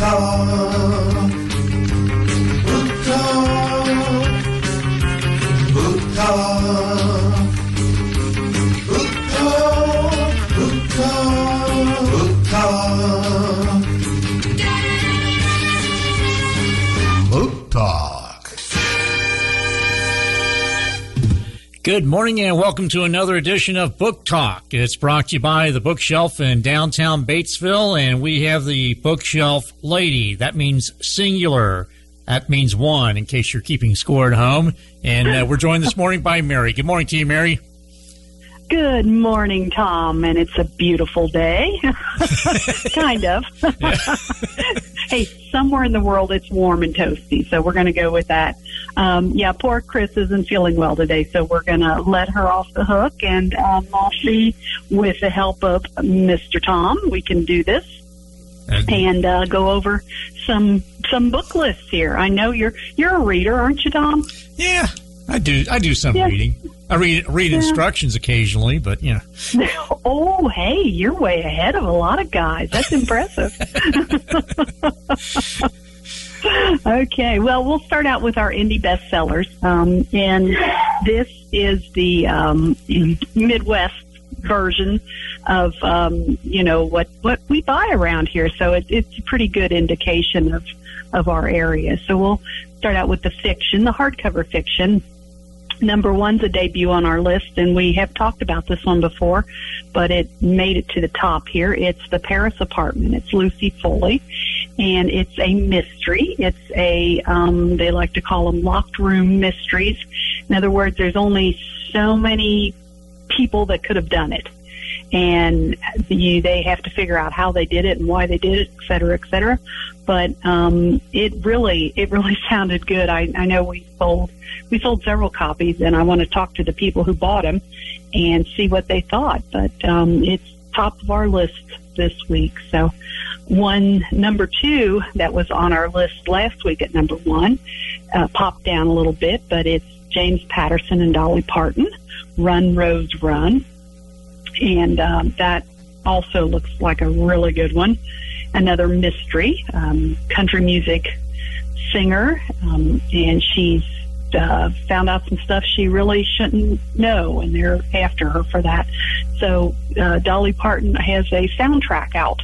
talk. Good morning and welcome to another edition of Book Talk. It's brought to you by the Bookshelf in downtown Batesville, and we have the Bookshelf Lady. That means singular. That means one, in case you're keeping score at home. And uh, we're joined this morning by Mary. Good morning to you, Mary. Good morning, Tom, and it's a beautiful day. kind of. hey, somewhere in the world it's warm and toasty, so we're going to go with that. Um, yeah, poor Chris isn't feeling well today, so we're going to let her off the hook, and um, I'll see with the help of Mr. Tom, we can do this and uh, go over some some book lists here. I know you're you're a reader, aren't you, Tom? Yeah, I do. I do some Yeah. reading. I read read instructions occasionally, but yeah. oh, hey, you're way ahead of a lot of guys. That's impressive. okay, well, we'll start out with our indie bestsellers. Um, and this is the um, Midwest version of, um, you know, what, what we buy around here. So it, it's a pretty good indication of, of our area. So we'll start out with the fiction, the hardcover fiction. Number one's a debut on our list, and we have talked about this one before, but it made it to the top here. It's The Paris Apartment. It's Lucy Foley, and it's a mystery. It's a, um, they like to call them locked room mysteries. In other words, there's only so many people that could have done it. And you, they have to figure out how they did it and why they did it, et cetera, et cetera. But um, it really, it really sounded good. I, I know we sold, we sold several copies, and I want to talk to the people who bought them and see what they thought. But um, it's top of our list this week. So, one number two that was on our list last week at number one uh, popped down a little bit, but it's James Patterson and Dolly Parton, Run Rose Run, and um, that also looks like a really good one. Another mystery, um, country music singer, um, and she's uh, found out some stuff she really shouldn't know, and they're after her for that. So uh, Dolly Parton has a soundtrack out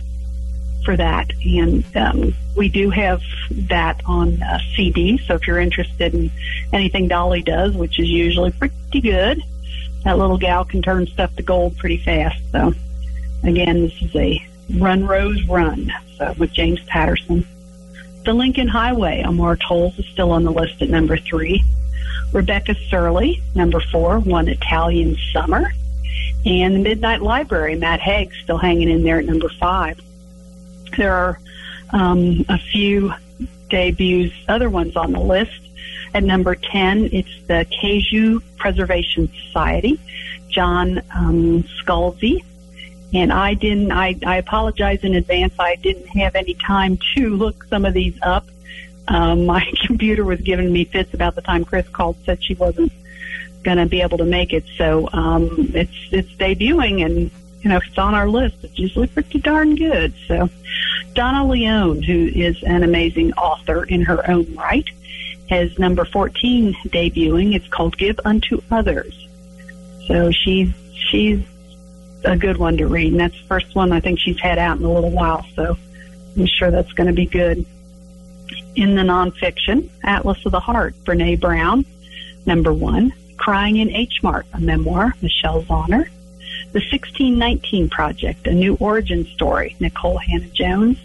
for that, and um, we do have that on uh, CD. So if you're interested in anything Dolly does, which is usually pretty good, that little gal can turn stuff to gold pretty fast. So again, this is a Run Rose Run so with James Patterson. The Lincoln Highway, Amor Towles is still on the list at number three. Rebecca Serle, number four, One Italian Summer. And the Midnight Library, Matt Haig, still hanging in there at number five. There are um, a few debuts, other ones on the list. At number 10, it's the Kaiju Preservation Society, John um, Scalzi. And I didn't, I, I apologize in advance. I didn't have any time to look some of these up. Um, my computer was giving me fits about the time Chris called, said she wasn't going to be able to make it. So um, it's it's debuting, and you know it's on our list. It's usually pretty darn good. So Donna Leone, who is an amazing author in her own right, has number 14 debuting. It's called Give Unto Others. So she's she's a good one to read, and that's the first one I think she's had out in a little while. So I'm sure that's going to be good. In the nonfiction, Atlas of the Heart, Brene Brown, number one. Crying in H Mart, a memoir, Michelle Zauner. The 1619 Project, a new origin story, Nikole Hannah Jones.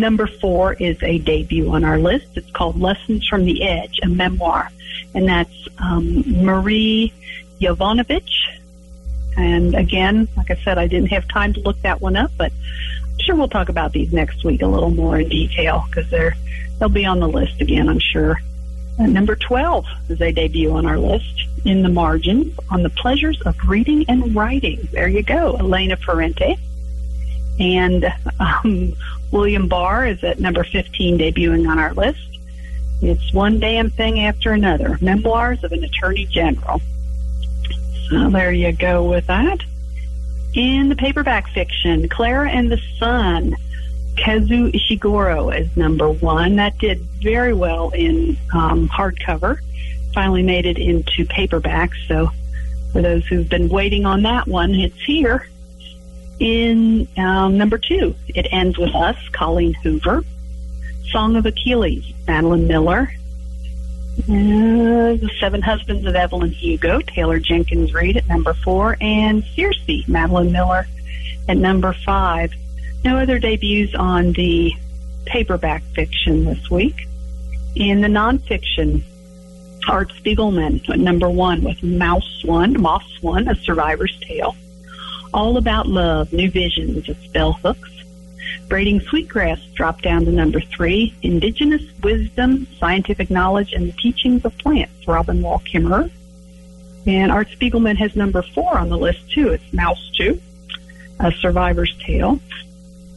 Number four is a debut on our list. It's called Lessons from the Edge, a memoir, and that's um, Marie Jovanovic. And again, like I said, I didn't have time to look that one up, but I'm sure we'll talk about these next week a little more in detail because they're they'll be on the list again, I'm sure. And number 12 is a debut on our list in the margins on the pleasures of reading and writing. There you go, Elena Ferrante. And um, William Barr is at number 15, debuting on our list. It's one damn thing after another. Memoirs of an Attorney General. So there you go with that. In the paperback fiction, Clara and the Sun. Kazuo Ishiguro as number one. That did very well in um, hardcover. Finally made it into paperback. So for those who've been waiting on that one, it's here. In um, number two, it ends with us, Colleen Hoover. Song of Achilles, Madeline Miller. Uh, the Seven Husbands of Evelyn Hugo, Taylor Jenkins Reid at number four, and Circe, Madeline Miller at number five. No other debuts on the paperback fiction this week. In the nonfiction, Art Spiegelman at number one with Maus One, Moss One, A Survivor's Tale. All About Love, New Visions of Bell Hooks. Braiding Sweetgrass dropped down to number three. Indigenous Wisdom, Scientific Knowledge, and the Teachings of Plants, Robin Wall Kimmerer. And Art Spiegelman has number four on the list, too. It's Maus 2, A Survivor's Tale.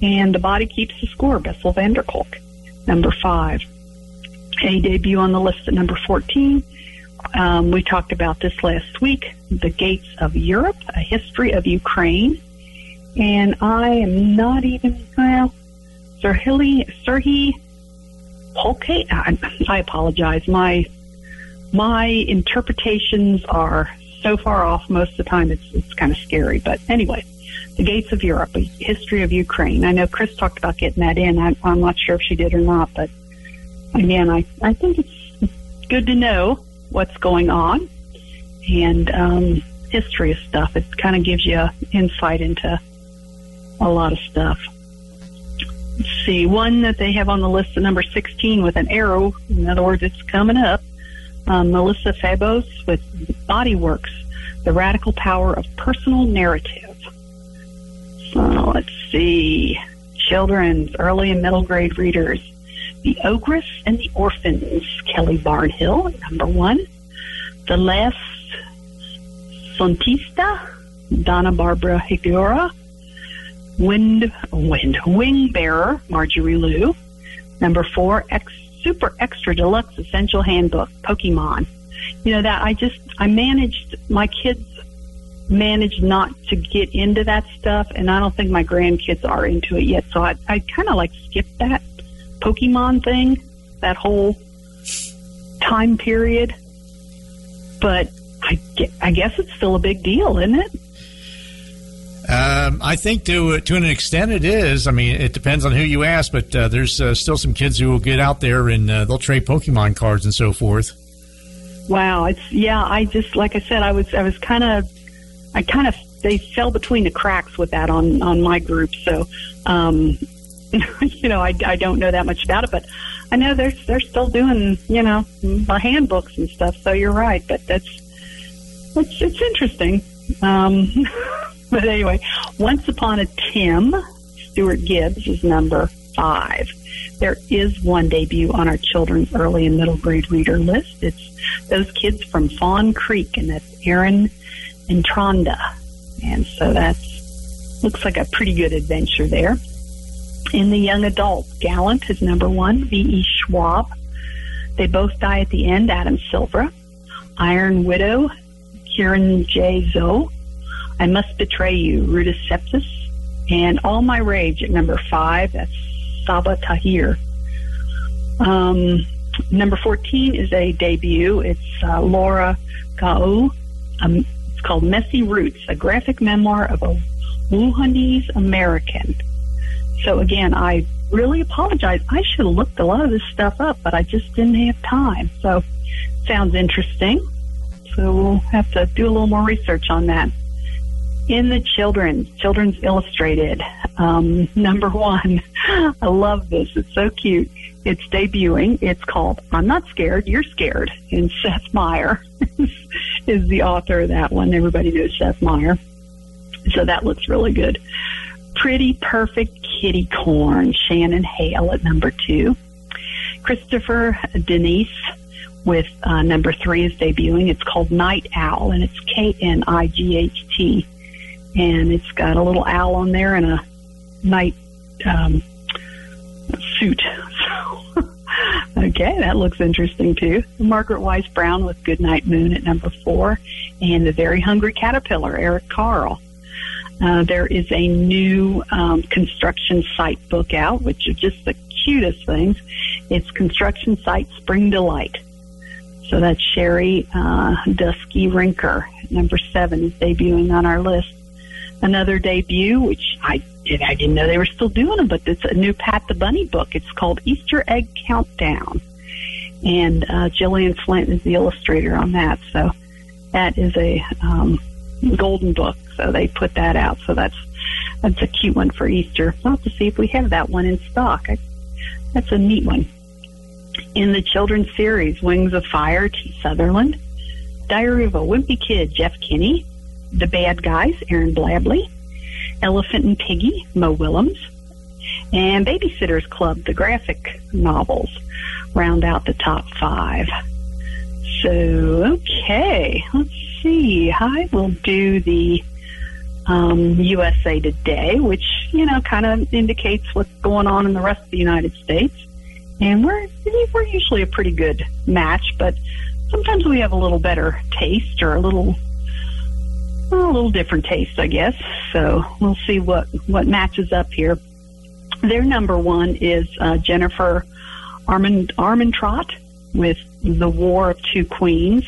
And The Body Keeps the Score, Bessel van der Kolk, number five. A debut on the list at number 14. Um, we talked about this last week, The Gates of Europe, A History of Ukraine and I am not even well. Serhili Serhi Polke. I, I apologize. My my interpretations are so far off most of the time. It's it's kind of scary. But anyway, the gates of Europe, a history of Ukraine. I know Chris talked about getting that in. I, I'm not sure if she did or not, but again, I I think it's good to know what's going on and um, history of stuff. It kind of gives you insight into a lot of stuff. Let's see, one that they have on the list of number 16 with an arrow. In other words, it's coming up. Um, Melissa Febos with Body Works, The Radical Power of Personal Narrative. So let's see. Children's early and middle grade readers. The Ogress and the Orphans, Kelly Barnhill, number one. The Last Sontista, Donna Barbara Higuera. Wind, Wind, Wing Bearer, Marjorie Liu. Number four, X, Super Extra Deluxe Essential Handbook, Pokemon. You know that I just I managed my kids managed not to get into that stuff, and I don't think my grandkids are into it yet. So I I kind of like skipped that Pokemon thing, that whole time period. But I I guess it's still a big deal, isn't it? Um, I think to to an extent it is. I mean, it depends on who you ask, but uh, there's uh, still some kids who will get out there and uh, they'll trade Pokemon cards and so forth. Wow, it's yeah. I just like I said, I was I was kind of, I kind of they fell between the cracks with that on on my group. So, um, you know, I, I don't know that much about it, but I know they're they're still doing you know handbooks and stuff. So you're right, but that's it's it's interesting. Um, but anyway, Once Upon a Tim, Stuart Gibbs is number five. There is one debut on our children's early and middle grade reader list. It's those kids from Fawn Creek, and that's Aaron and Tronda. And so that's looks like a pretty good adventure there. In the young adult, Gallant is number one, V.E. Schwab. They both die at the end, Adam Silver. Iron Widow, Kieran J. Zoe. I Must Betray You, Ruta Sepetys, and All My Rage at number five. That's Sabaa Tahir. Um, number 14 is a debut. It's uh, Laura Gao. Um, it's called Messy Roots, a graphic memoir of a Wuhanese American. So again, I really apologize. I should have looked a lot of this stuff up, but I just didn't have time. So sounds interesting. So we'll have to do a little more research on that. In the children's children's illustrated um, number one. I love this. It's so cute. It's debuting. It's called i'm not scared you're scared and seth meyer is the author of that one. Everybody knows seth meyer. So that looks really good. Pretty perfect kitty corn shannon hale at number two. Christopher denise with uh, number three is debuting. It's called Night Owl, and it's K N I G H T and it's got a little owl on there and a night um, suit. okay, that looks interesting too. Margaret Wise Brown with Good Night Moon at number four, and the Very Hungry Caterpillar, Eric Carle. Uh, there is a new um, construction site book out, which are just the cutest things. It's Construction Site Spring Delight. So that's Sherri uh, Duskey Rinker. Number seven is debuting on our list. Another debut, which I did, I didn't know they were still doing them, but it's a new Pat the Bunny book. It's called Easter Egg Countdown. And uh, Gillian Flint is the illustrator on that. So that is a um, golden book. So they put that out. So that's that's a cute one for Easter. I'll have to see if we have that one in stock. I, that's a neat one. In the children's series, Wings of Fire, T. Sutherland, Diary of a Wimpy Kid, Jeff Kinney, The Bad Guys, Aaron Blabey, Elephant and Piggy, Mo Willems, and Babysitter's Club, the graphic novels, round out the top five. So, okay, let's see. I will do the um, USA Today, which, you know, kind of indicates what's going on in the rest of the United States. And we're, we're usually a pretty good match, but sometimes we have a little better taste or a little a little different taste, I guess. So we'll see what what matches up here. Their number one is uh, Jennifer Armand Armentrout with The War of Two Queens,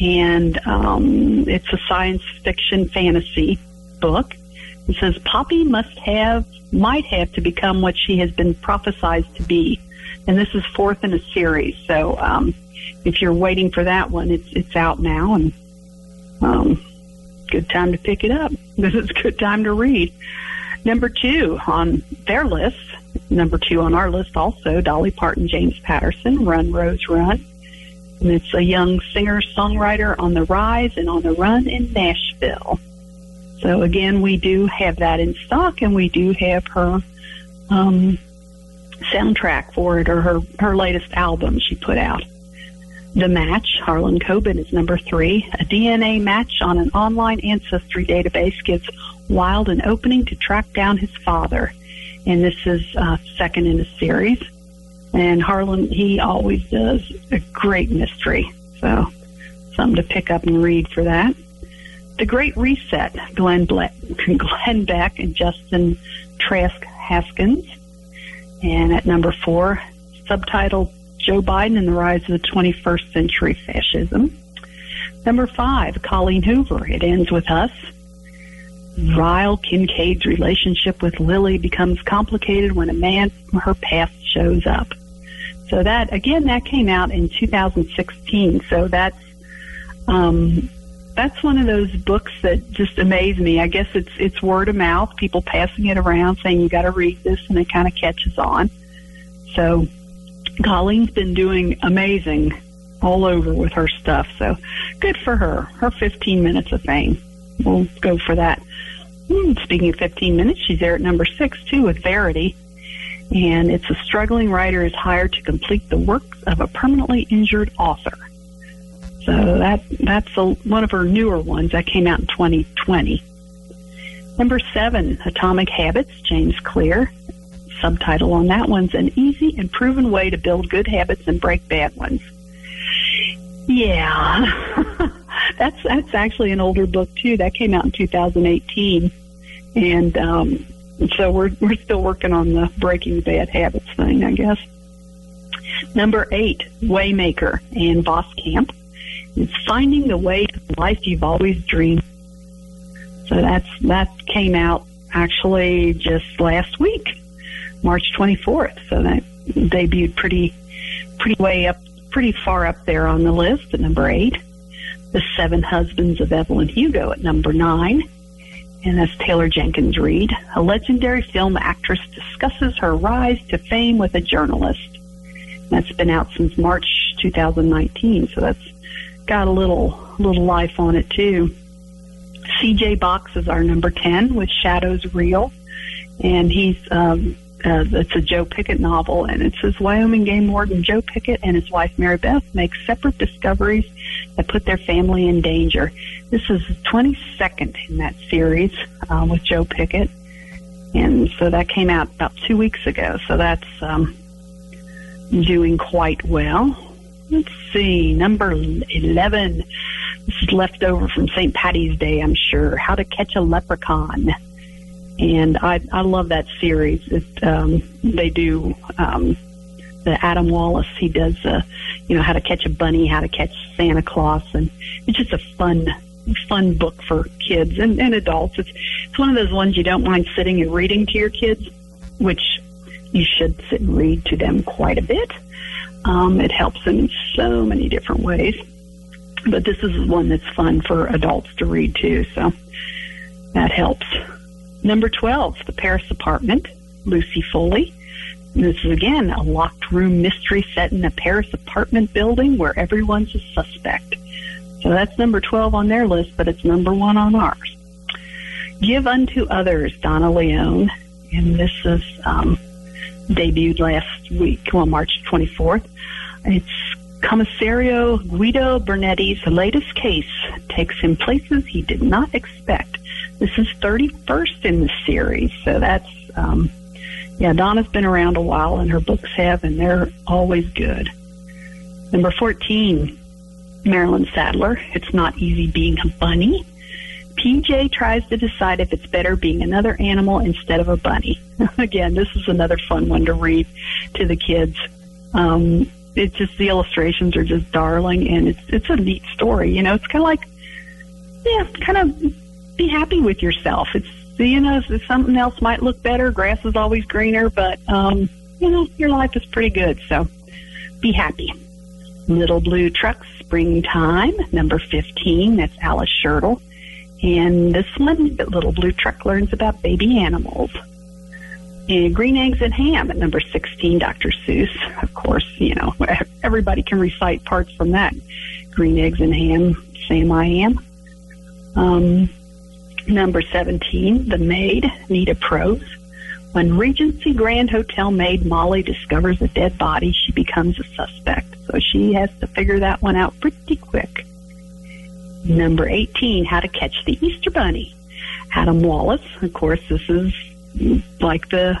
and um, it's a science fiction fantasy book. It says Poppy must have might have to become what she has been prophesied to be, and this is fourth in a series. So um, if you're waiting for that one, it's it's out now, and um, good time to pick it up it's a good time to read. Number two on their list, number two on our list also, Dolly Parton, James Patterson, Run Rose Run. And it's a young singer songwriter on the rise and on the run in Nashville. So again, we do have that in stock, and we do have her um, soundtrack for it, or her her latest album she put out. The Match, Harlan Coben is number three. A DNA match on an online ancestry database gives Wild an opening to track down his father. And this is uh, second in a series. And Harlan, he always does a great mystery. So something to pick up and read for that. The Great Reset, Glenn, Ble- Glenn Beck and Justin Trask Haskins. And at number four, subtitled Joe Biden and the Rise of the 21st Century Fascism. Number five, Colleen Hoover. It ends with us. Ryle Kincaid's relationship with Lily becomes complicated when a man from her past shows up. So that, again, that came out in 2016. So that's, um, that's one of those books that just amaze me. I guess it's, it's word of mouth, people passing it around saying you got to read this and it kind of catches on. So Colleen's been doing amazing all over with her stuff. So good for her. Her 15 minutes of fame. We'll go for that. Hmm, speaking of 15 minutes, she's there at number six too with Verity. And it's a struggling writer is hired to complete the works of a permanently injured author. So that that's a, one of her newer ones that came out in 2020. Number seven, Atomic Habits, James Clear subtitle on that one's An Easy and Proven Way to Build Good Habits and Break Bad Ones. Yeah. that's that's actually an older book too. That came out in 2018. And um so we're we're still working on the breaking bad habits thing, I guess. Number 8, Waymaker Ann Voskamp. It's finding the way to life you've always dreamed. So that's that came out actually just last week. March 24th. So that debuted pretty, pretty way up, pretty far up there on the list at number eight. The Seven Husbands of Evelyn Hugo at number nine. And that's Taylor Jenkins Reid. A legendary film actress discusses her rise to fame with a journalist. That's been out since March 2019, so that's got a little little life on it too. CJ Box is our number 10 with Shadows Reel. And he's um, uh, it's a Joe Pickett novel, and it says Wyoming game warden Joe Pickett and his wife Mary Beth make separate discoveries that put their family in danger. This is the 22nd in that series uh, with Joe Pickett, and so that came out about two weeks ago. So that's um, doing quite well. Let's see, number 11, this is left over from St. Patty's Day, I'm sure. How to Catch a Leprechaun. And I, I love that series. It, um, they do, um, the Adam Wallace, he does, uh, you know, how to catch a bunny, how to catch Santa Claus. And it's just a fun, fun book for kids and, and adults. It's, it's one of those ones you don't mind sitting and reading to your kids, which you should sit and read to them quite a bit. Um, it helps them in so many different ways. But this is one that's fun for adults to read too, so that helps. Number 12, The Paris Apartment, Lucy Foley. This is again a locked room mystery set in a Paris apartment building where everyone's a suspect. So that's number 12 on their list, but it's number one on ours. Give Unto Others, Donna Leone. And this is um, debuted last week, well, March 24th. It's Commissario Guido Brunetti's latest case takes him places he did not expect. This is 31st in the series, so that's, um, yeah, Donna's been around a while and her books have, and they're always good. Number 14, Marilyn Sadler. It's not easy being a bunny. PJ tries to decide if it's better being another animal instead of a bunny. Again, this is another fun one to read to the kids. Um, it's just the illustrations are just darling, and it's it's a neat story. You know, it's kind of like, yeah, kind of be happy with yourself. It's you know, something else might look better. Grass is always greener, but um, you know, your life is pretty good. So be happy. Little Blue Trucks, Springtime, number 15. That's Alice Schertle. And this one, Little Blue Truck learns about baby animals. And Green Eggs and Ham at number 16, Dr. Seuss. Of course, you know, everybody can recite parts from that. Green Eggs and Ham, Sam I Am. Um, number 17, The Maid, Nita Prose. When Regency Grand Hotel maid Molly discovers a dead body, she becomes a suspect. So she has to figure that one out pretty quick. Number 18, How to Catch the Easter Bunny. Adam Wallace. Of course, this is like the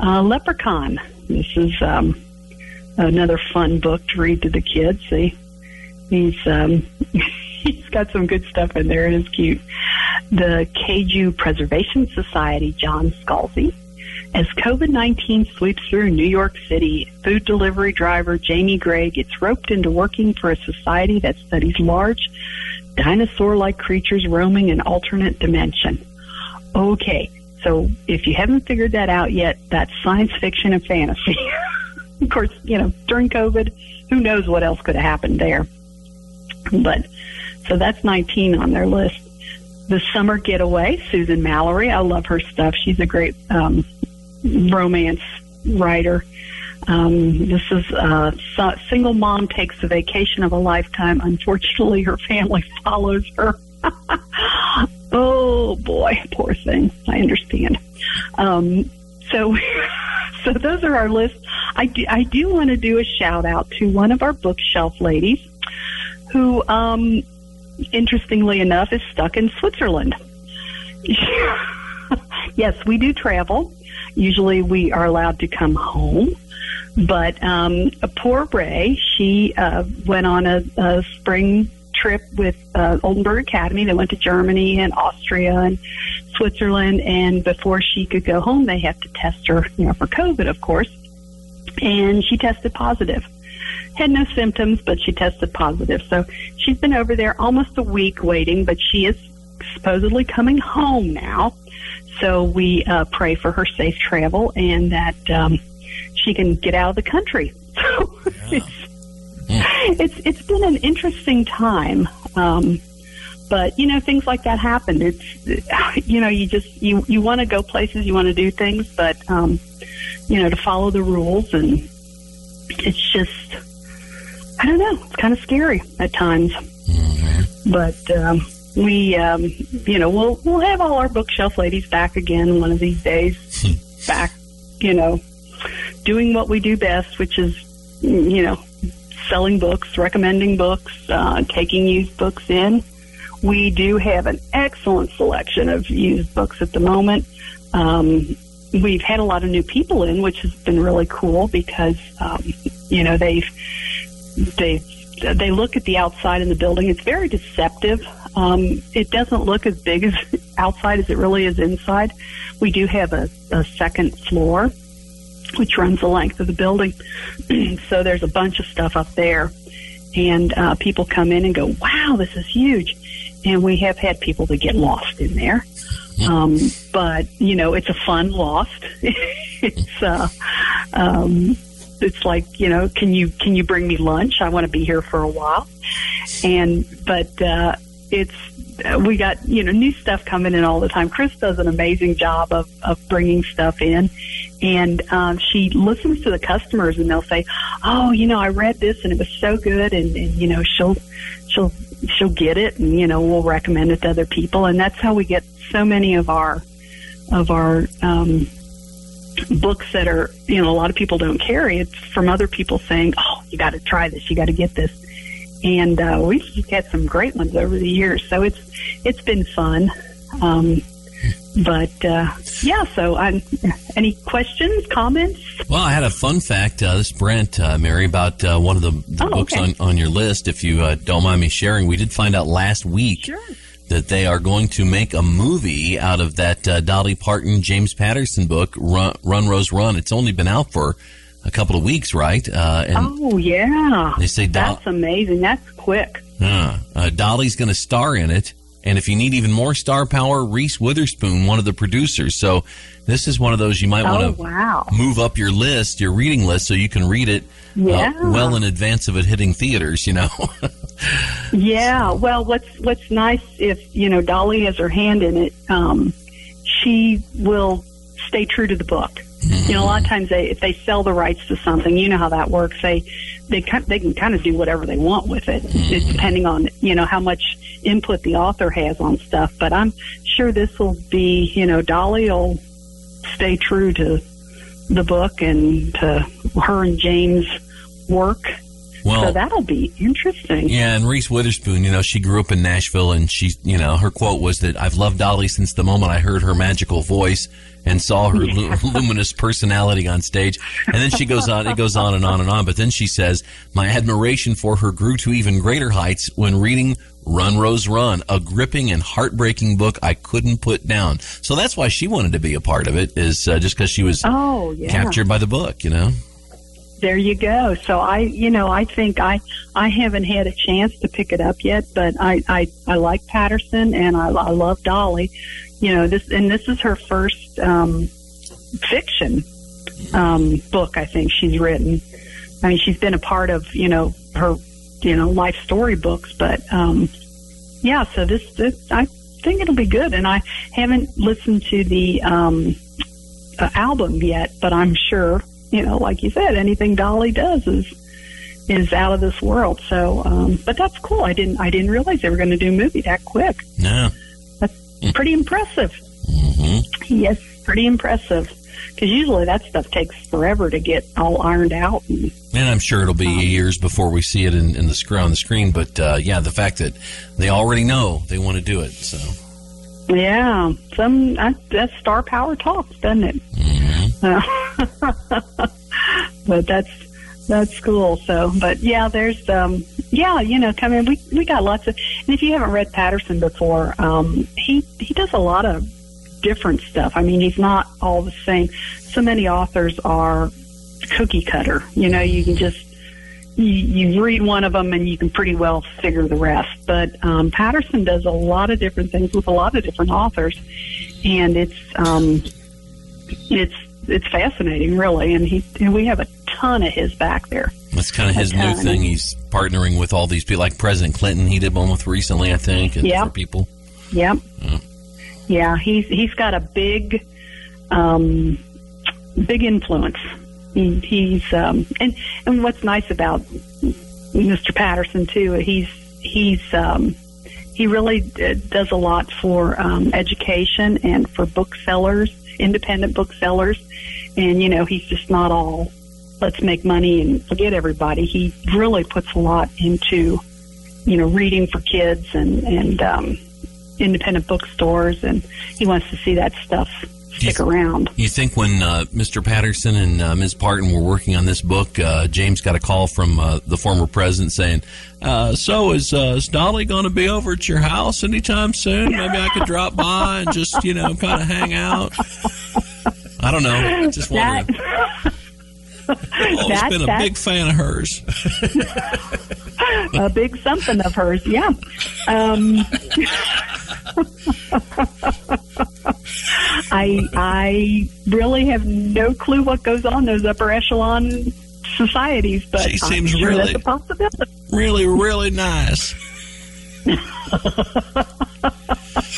uh, Leprechaun. This is um, another fun book to read to the kids. See, he's um, he's got some good stuff in there, and it's cute. The Kaiju Preservation Society, John Scalzi. As COVID 19 sweeps through New York City, food delivery driver Jamie Gray gets roped into working for a society that studies large, dinosaur like creatures roaming an alternate dimension. Okay, so if you haven't figured that out yet, that's science fiction and fantasy. of course, you know, during COVID, who knows what else could have happened there. But so that's 19 on their list. The Summer Getaway, Susan Mallery. I love her stuff. She's a great um, romance writer. Um, this is a single mom takes a vacation of a lifetime. Unfortunately, her family follows her. oh boy, poor thing. I understand. Um, so, so those are our lists. I do, I do want to do a shout out to one of our bookshelf ladies who, um, interestingly enough, is stuck in Switzerland. yes, we do travel. Usually we are allowed to come home. But um, poor Ray, she uh, went on a, a spring trip with uh, Oldenburg Academy. They went to Germany and Austria and Switzerland, and before she could go home, they have to test her, you know, for COVID, of course. And she tested positive. Had no symptoms, but she tested positive. So she's been over there almost a week waiting, but she is supposedly coming home now. So we uh, pray for her safe travel and that um, she can get out of the country. So yeah. it's, it's it's been an interesting time. Um, but you know things like that happen. It's you know you just you you want to go places, you want to do things, but um, you know to follow the rules, and it's just I don't know. It's kind of scary at times, mm-hmm. but. Um, we, um, you know, we'll we'll have all our bookshelf ladies back again one of these days. back, you know, doing what we do best, which is, you know, selling books, recommending books, uh, taking used books in. We do have an excellent selection of used books at the moment. Um, we've had a lot of new people in, which has been really cool because, um, you know, they've they've they look at the outside in the building. It's very deceptive. Um, it doesn't look as big as outside as it really is inside. We do have a, a second floor, which runs the length of the building. so there's a bunch of stuff up there, and uh, people come in and go, "Wow, this is huge." And we have had people that get lost in there. Um, but you know, it's a fun lost. it's uh, um, it's like you know, can you can you bring me lunch? I want to be here for a while. And but uh, it's we got you know new stuff coming in all the time. Chris does an amazing job of of bringing stuff in, and um, she listens to the customers and they'll say, "Oh, you know, I read this and it was so good," and, and you know she'll she'll she'll get it and you know we'll recommend it to other people, and that's how we get so many of our of our um, books that are you know a lot of people don't carry. It's from other people saying, "Oh, you got to try this. You got to get this." And uh, we've had some great ones over the years, so it's it's been fun. Um, but uh, yeah, so I'm, any questions, comments? Well, I had a fun fact. Uh, this is Brent, uh, Mary, about uh, one of the, the Oh, books okay. on, on your list. If you uh, don't mind me sharing, we did find out last week Sure. that they are going to make a movie out of that uh, Dolly Parton, James Patterson book, Run, Run Rose Run. It's only been out for a couple of weeks, right? Uh, and Oh yeah, they say Dol- that's amazing. That's quick. uh, uh, Dolly's going to star in it. And if you need even more star power, Reese Witherspoon, one of the producers. So this is one of those you might Oh want to wow. move up your list, your reading list, so you can read it Yeah. uh, well in advance of it hitting theaters. You know, Yeah. Well, what's what's nice if you know Dolly has her hand in it, um, she will stay true to the book. You know, a lot of times they if they sell the rights to something, you know how that works. They they they can kind of do whatever they want with it, it's mm-hmm. depending on you know how much input the author has on stuff. But I'm sure this will be you know Dolly will stay true to the book and to her and James' work. Well, so that'll be interesting. Yeah, and Reese Witherspoon, you know, she grew up in Nashville, and she, you know, her quote was that I've loved Dolly since the moment I heard her magical voice and saw her lu- luminous personality on stage. And then she goes on, it goes on and on and on. But then she says, my admiration for her grew to even greater heights when reading Run Rose Run, a gripping and heartbreaking book I couldn't put down. So that's why she wanted to be a part of it, is uh, just because she was Oh yeah. captured by the book, you know? There you go. So I, you know, I think I, I haven't had a chance to pick it up yet, but I, I, I like Patterson and I, I love Dolly. You know, this, and this is her first, um, fiction, um, book I think she's written. I mean, she's been a part of, you know, her, you know, life story books, but, um, yeah, so this, this, I think it'll be good. And I haven't listened to the, um, uh, album yet, but I'm sure, you know, like you said, anything Dolly does is is out of this world. So, um, but that's cool. I didn't I didn't realize they were going to do a movie that quick. Yeah. That's pretty impressive. hmm Yes, pretty impressive. Because usually that stuff takes forever to get all ironed out. And, And I'm sure it'll be years before we see it in, in the screen on the screen. But uh, yeah, the fact that they already know they want to do it. So yeah, some that, that's star power talks, doesn't it? but that's that's cool. So, but yeah, there's um, yeah, you know, come in. We we got lots of, and if you haven't read Patterson before, um, he he does a lot of different stuff. I mean, he's not all the same. So many authors are cookie cutter. You know, you can just you, you read one of them and you can pretty well figure the rest. But um, Patterson does a lot of different things with a lot of different authors, and it's um, it's it's fascinating, really. And he and we have a ton of his back there. that's kind of his new thing. He's partnering with all these people, like President Clinton. He did one with recently, I think, and Yeah. people. Yep. Yeah. Yeah, he's he's got a big, um, big influence. He, he's um, and and what's nice about Mr. Patterson too, he's he's um, he really uh, does a lot for um, education and for booksellers, independent booksellers, and you know he's just not all let's make money and forget everybody. He really puts a lot into you know reading for kids and and um, independent bookstores, and he wants to see that stuff stick th- around. You think when uh, Mr. Patterson and uh, Ms. Parton were working on this book, uh, James got a call from uh, the former president saying, uh, "So is, uh, is Dolly going to be over at your house anytime soon? Maybe I could drop by and just you know kind of hang out." I don't know. Just wondering. That, I've always that- been a that- big fan of hers. a big something of hers, yeah. Um, I I really have no clue what goes on those upper echelon societies, but She seems sure really- that's a possibility. Really, really nice.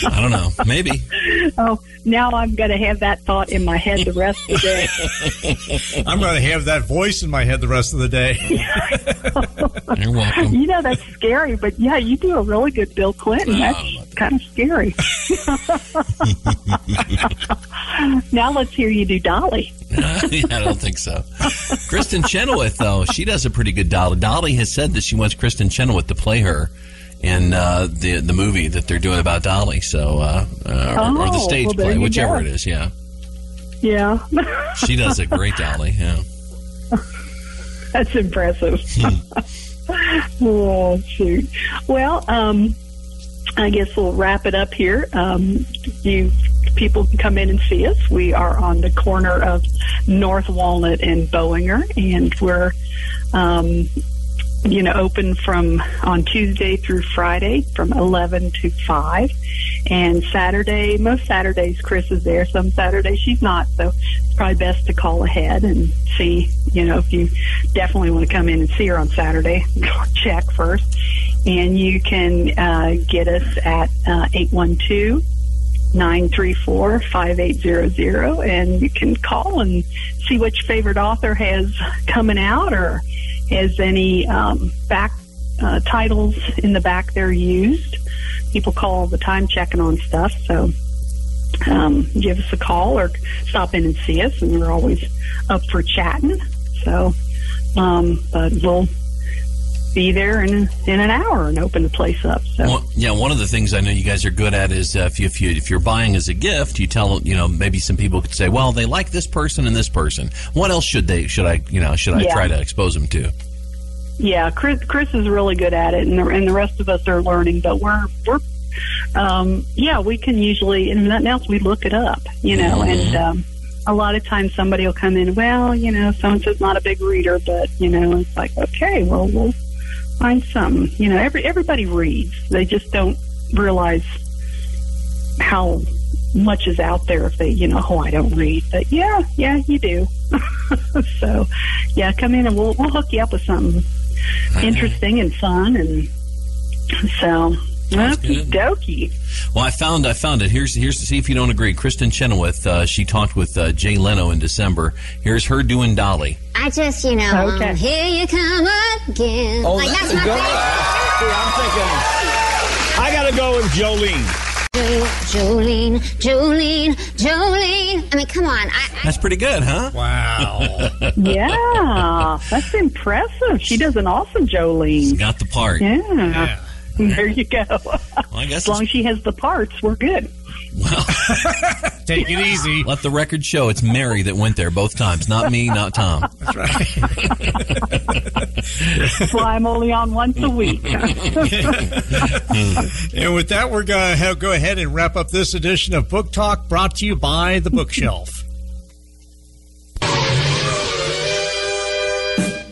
I don't know. Maybe. Oh, now I'm going to have that thought in my head the rest of the day. I'm going to have that voice in my head the rest of the day. You're welcome. You know that's scary, but yeah, you do a really good Bill Clinton. That's kind of scary. now let's hear you do Dolly. I don't think so. Kristin Chenoweth, though, she does a pretty good Dolly. Dolly has said that she wants Kristin Chenoweth to play her in uh, the the movie that they're doing about Dolly. So, uh, uh, or, or the Oh, stage well, play, whichever go. it is. Yeah, Yeah, she does a great Dolly. Yeah. that's impressive. Hmm. oh shoot. Well, um, I guess we'll wrap it up here. Um, you people can come in and see us. We are on the corner of North Walnut and Bowinger, and we're um, you know open from on Tuesday through Friday from eleven to five, and Saturday most Saturdays Chris is there. Some Saturdays she's not, so it's probably best to call ahead and see. You know if you definitely want to come in and see her on Saturday, check first, and you can uh, get us at two. 934-5800 and you can call and see which favorite author has coming out or has any um, back uh, titles in the back they're used. People call all the time checking on stuff, so um, give us a call or stop in and see us, and we're always up for chatting. So, um, but we'll be there in in an hour and open the place up. So. Well, yeah, one of the things I know you guys are good at is uh, if you, if you if you're buying as a gift, you tell you know maybe some people could say, well, they like this person and this person. What else should they should I you know should I Yeah. try to expose them to? Yeah, Chris Chris is really good at it, and the, and the rest of us are learning. But we're we're um, yeah, we can usually and nothing else. We look it up, you know, and um, a lot of times somebody will come in. Well, you know, so and so's not a big reader, but you know, it's like okay, well, we'll find something. You know, every everybody reads. They just don't realize how much is out there if they, you know, oh, I don't read. But yeah, yeah, you do. so, yeah, come in and we'll we'll hook you up with something interesting and fun, and so okie good. dokie. Well, I found I found it. Here's here's to see if you don't agree. Kristin Chenoweth, uh, she talked with uh, Jay Leno in December. Here's her doing Dolly. I just, you know, Okay. um, here you come again. Oh, like, that's that's my good. favorite. See, I'm thinking. I gotta go with Jolene. Jolene, Jolene, Jolene. I mean, come on. I, I, That's pretty good, huh? Wow. Yeah, that's impressive. She does an awesome Jolene. Got the part. Yeah. Yeah. There you go. Well, I guess As long as she has the parts, we're good. well, Take it easy. let the record show it's Mary that went there both times, not me, not Tom. That's right. why I'm only on once a week. And with that, we're going to go ahead and wrap up this edition of Book Talk brought to you by The Bookshelf.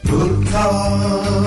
Book Talk.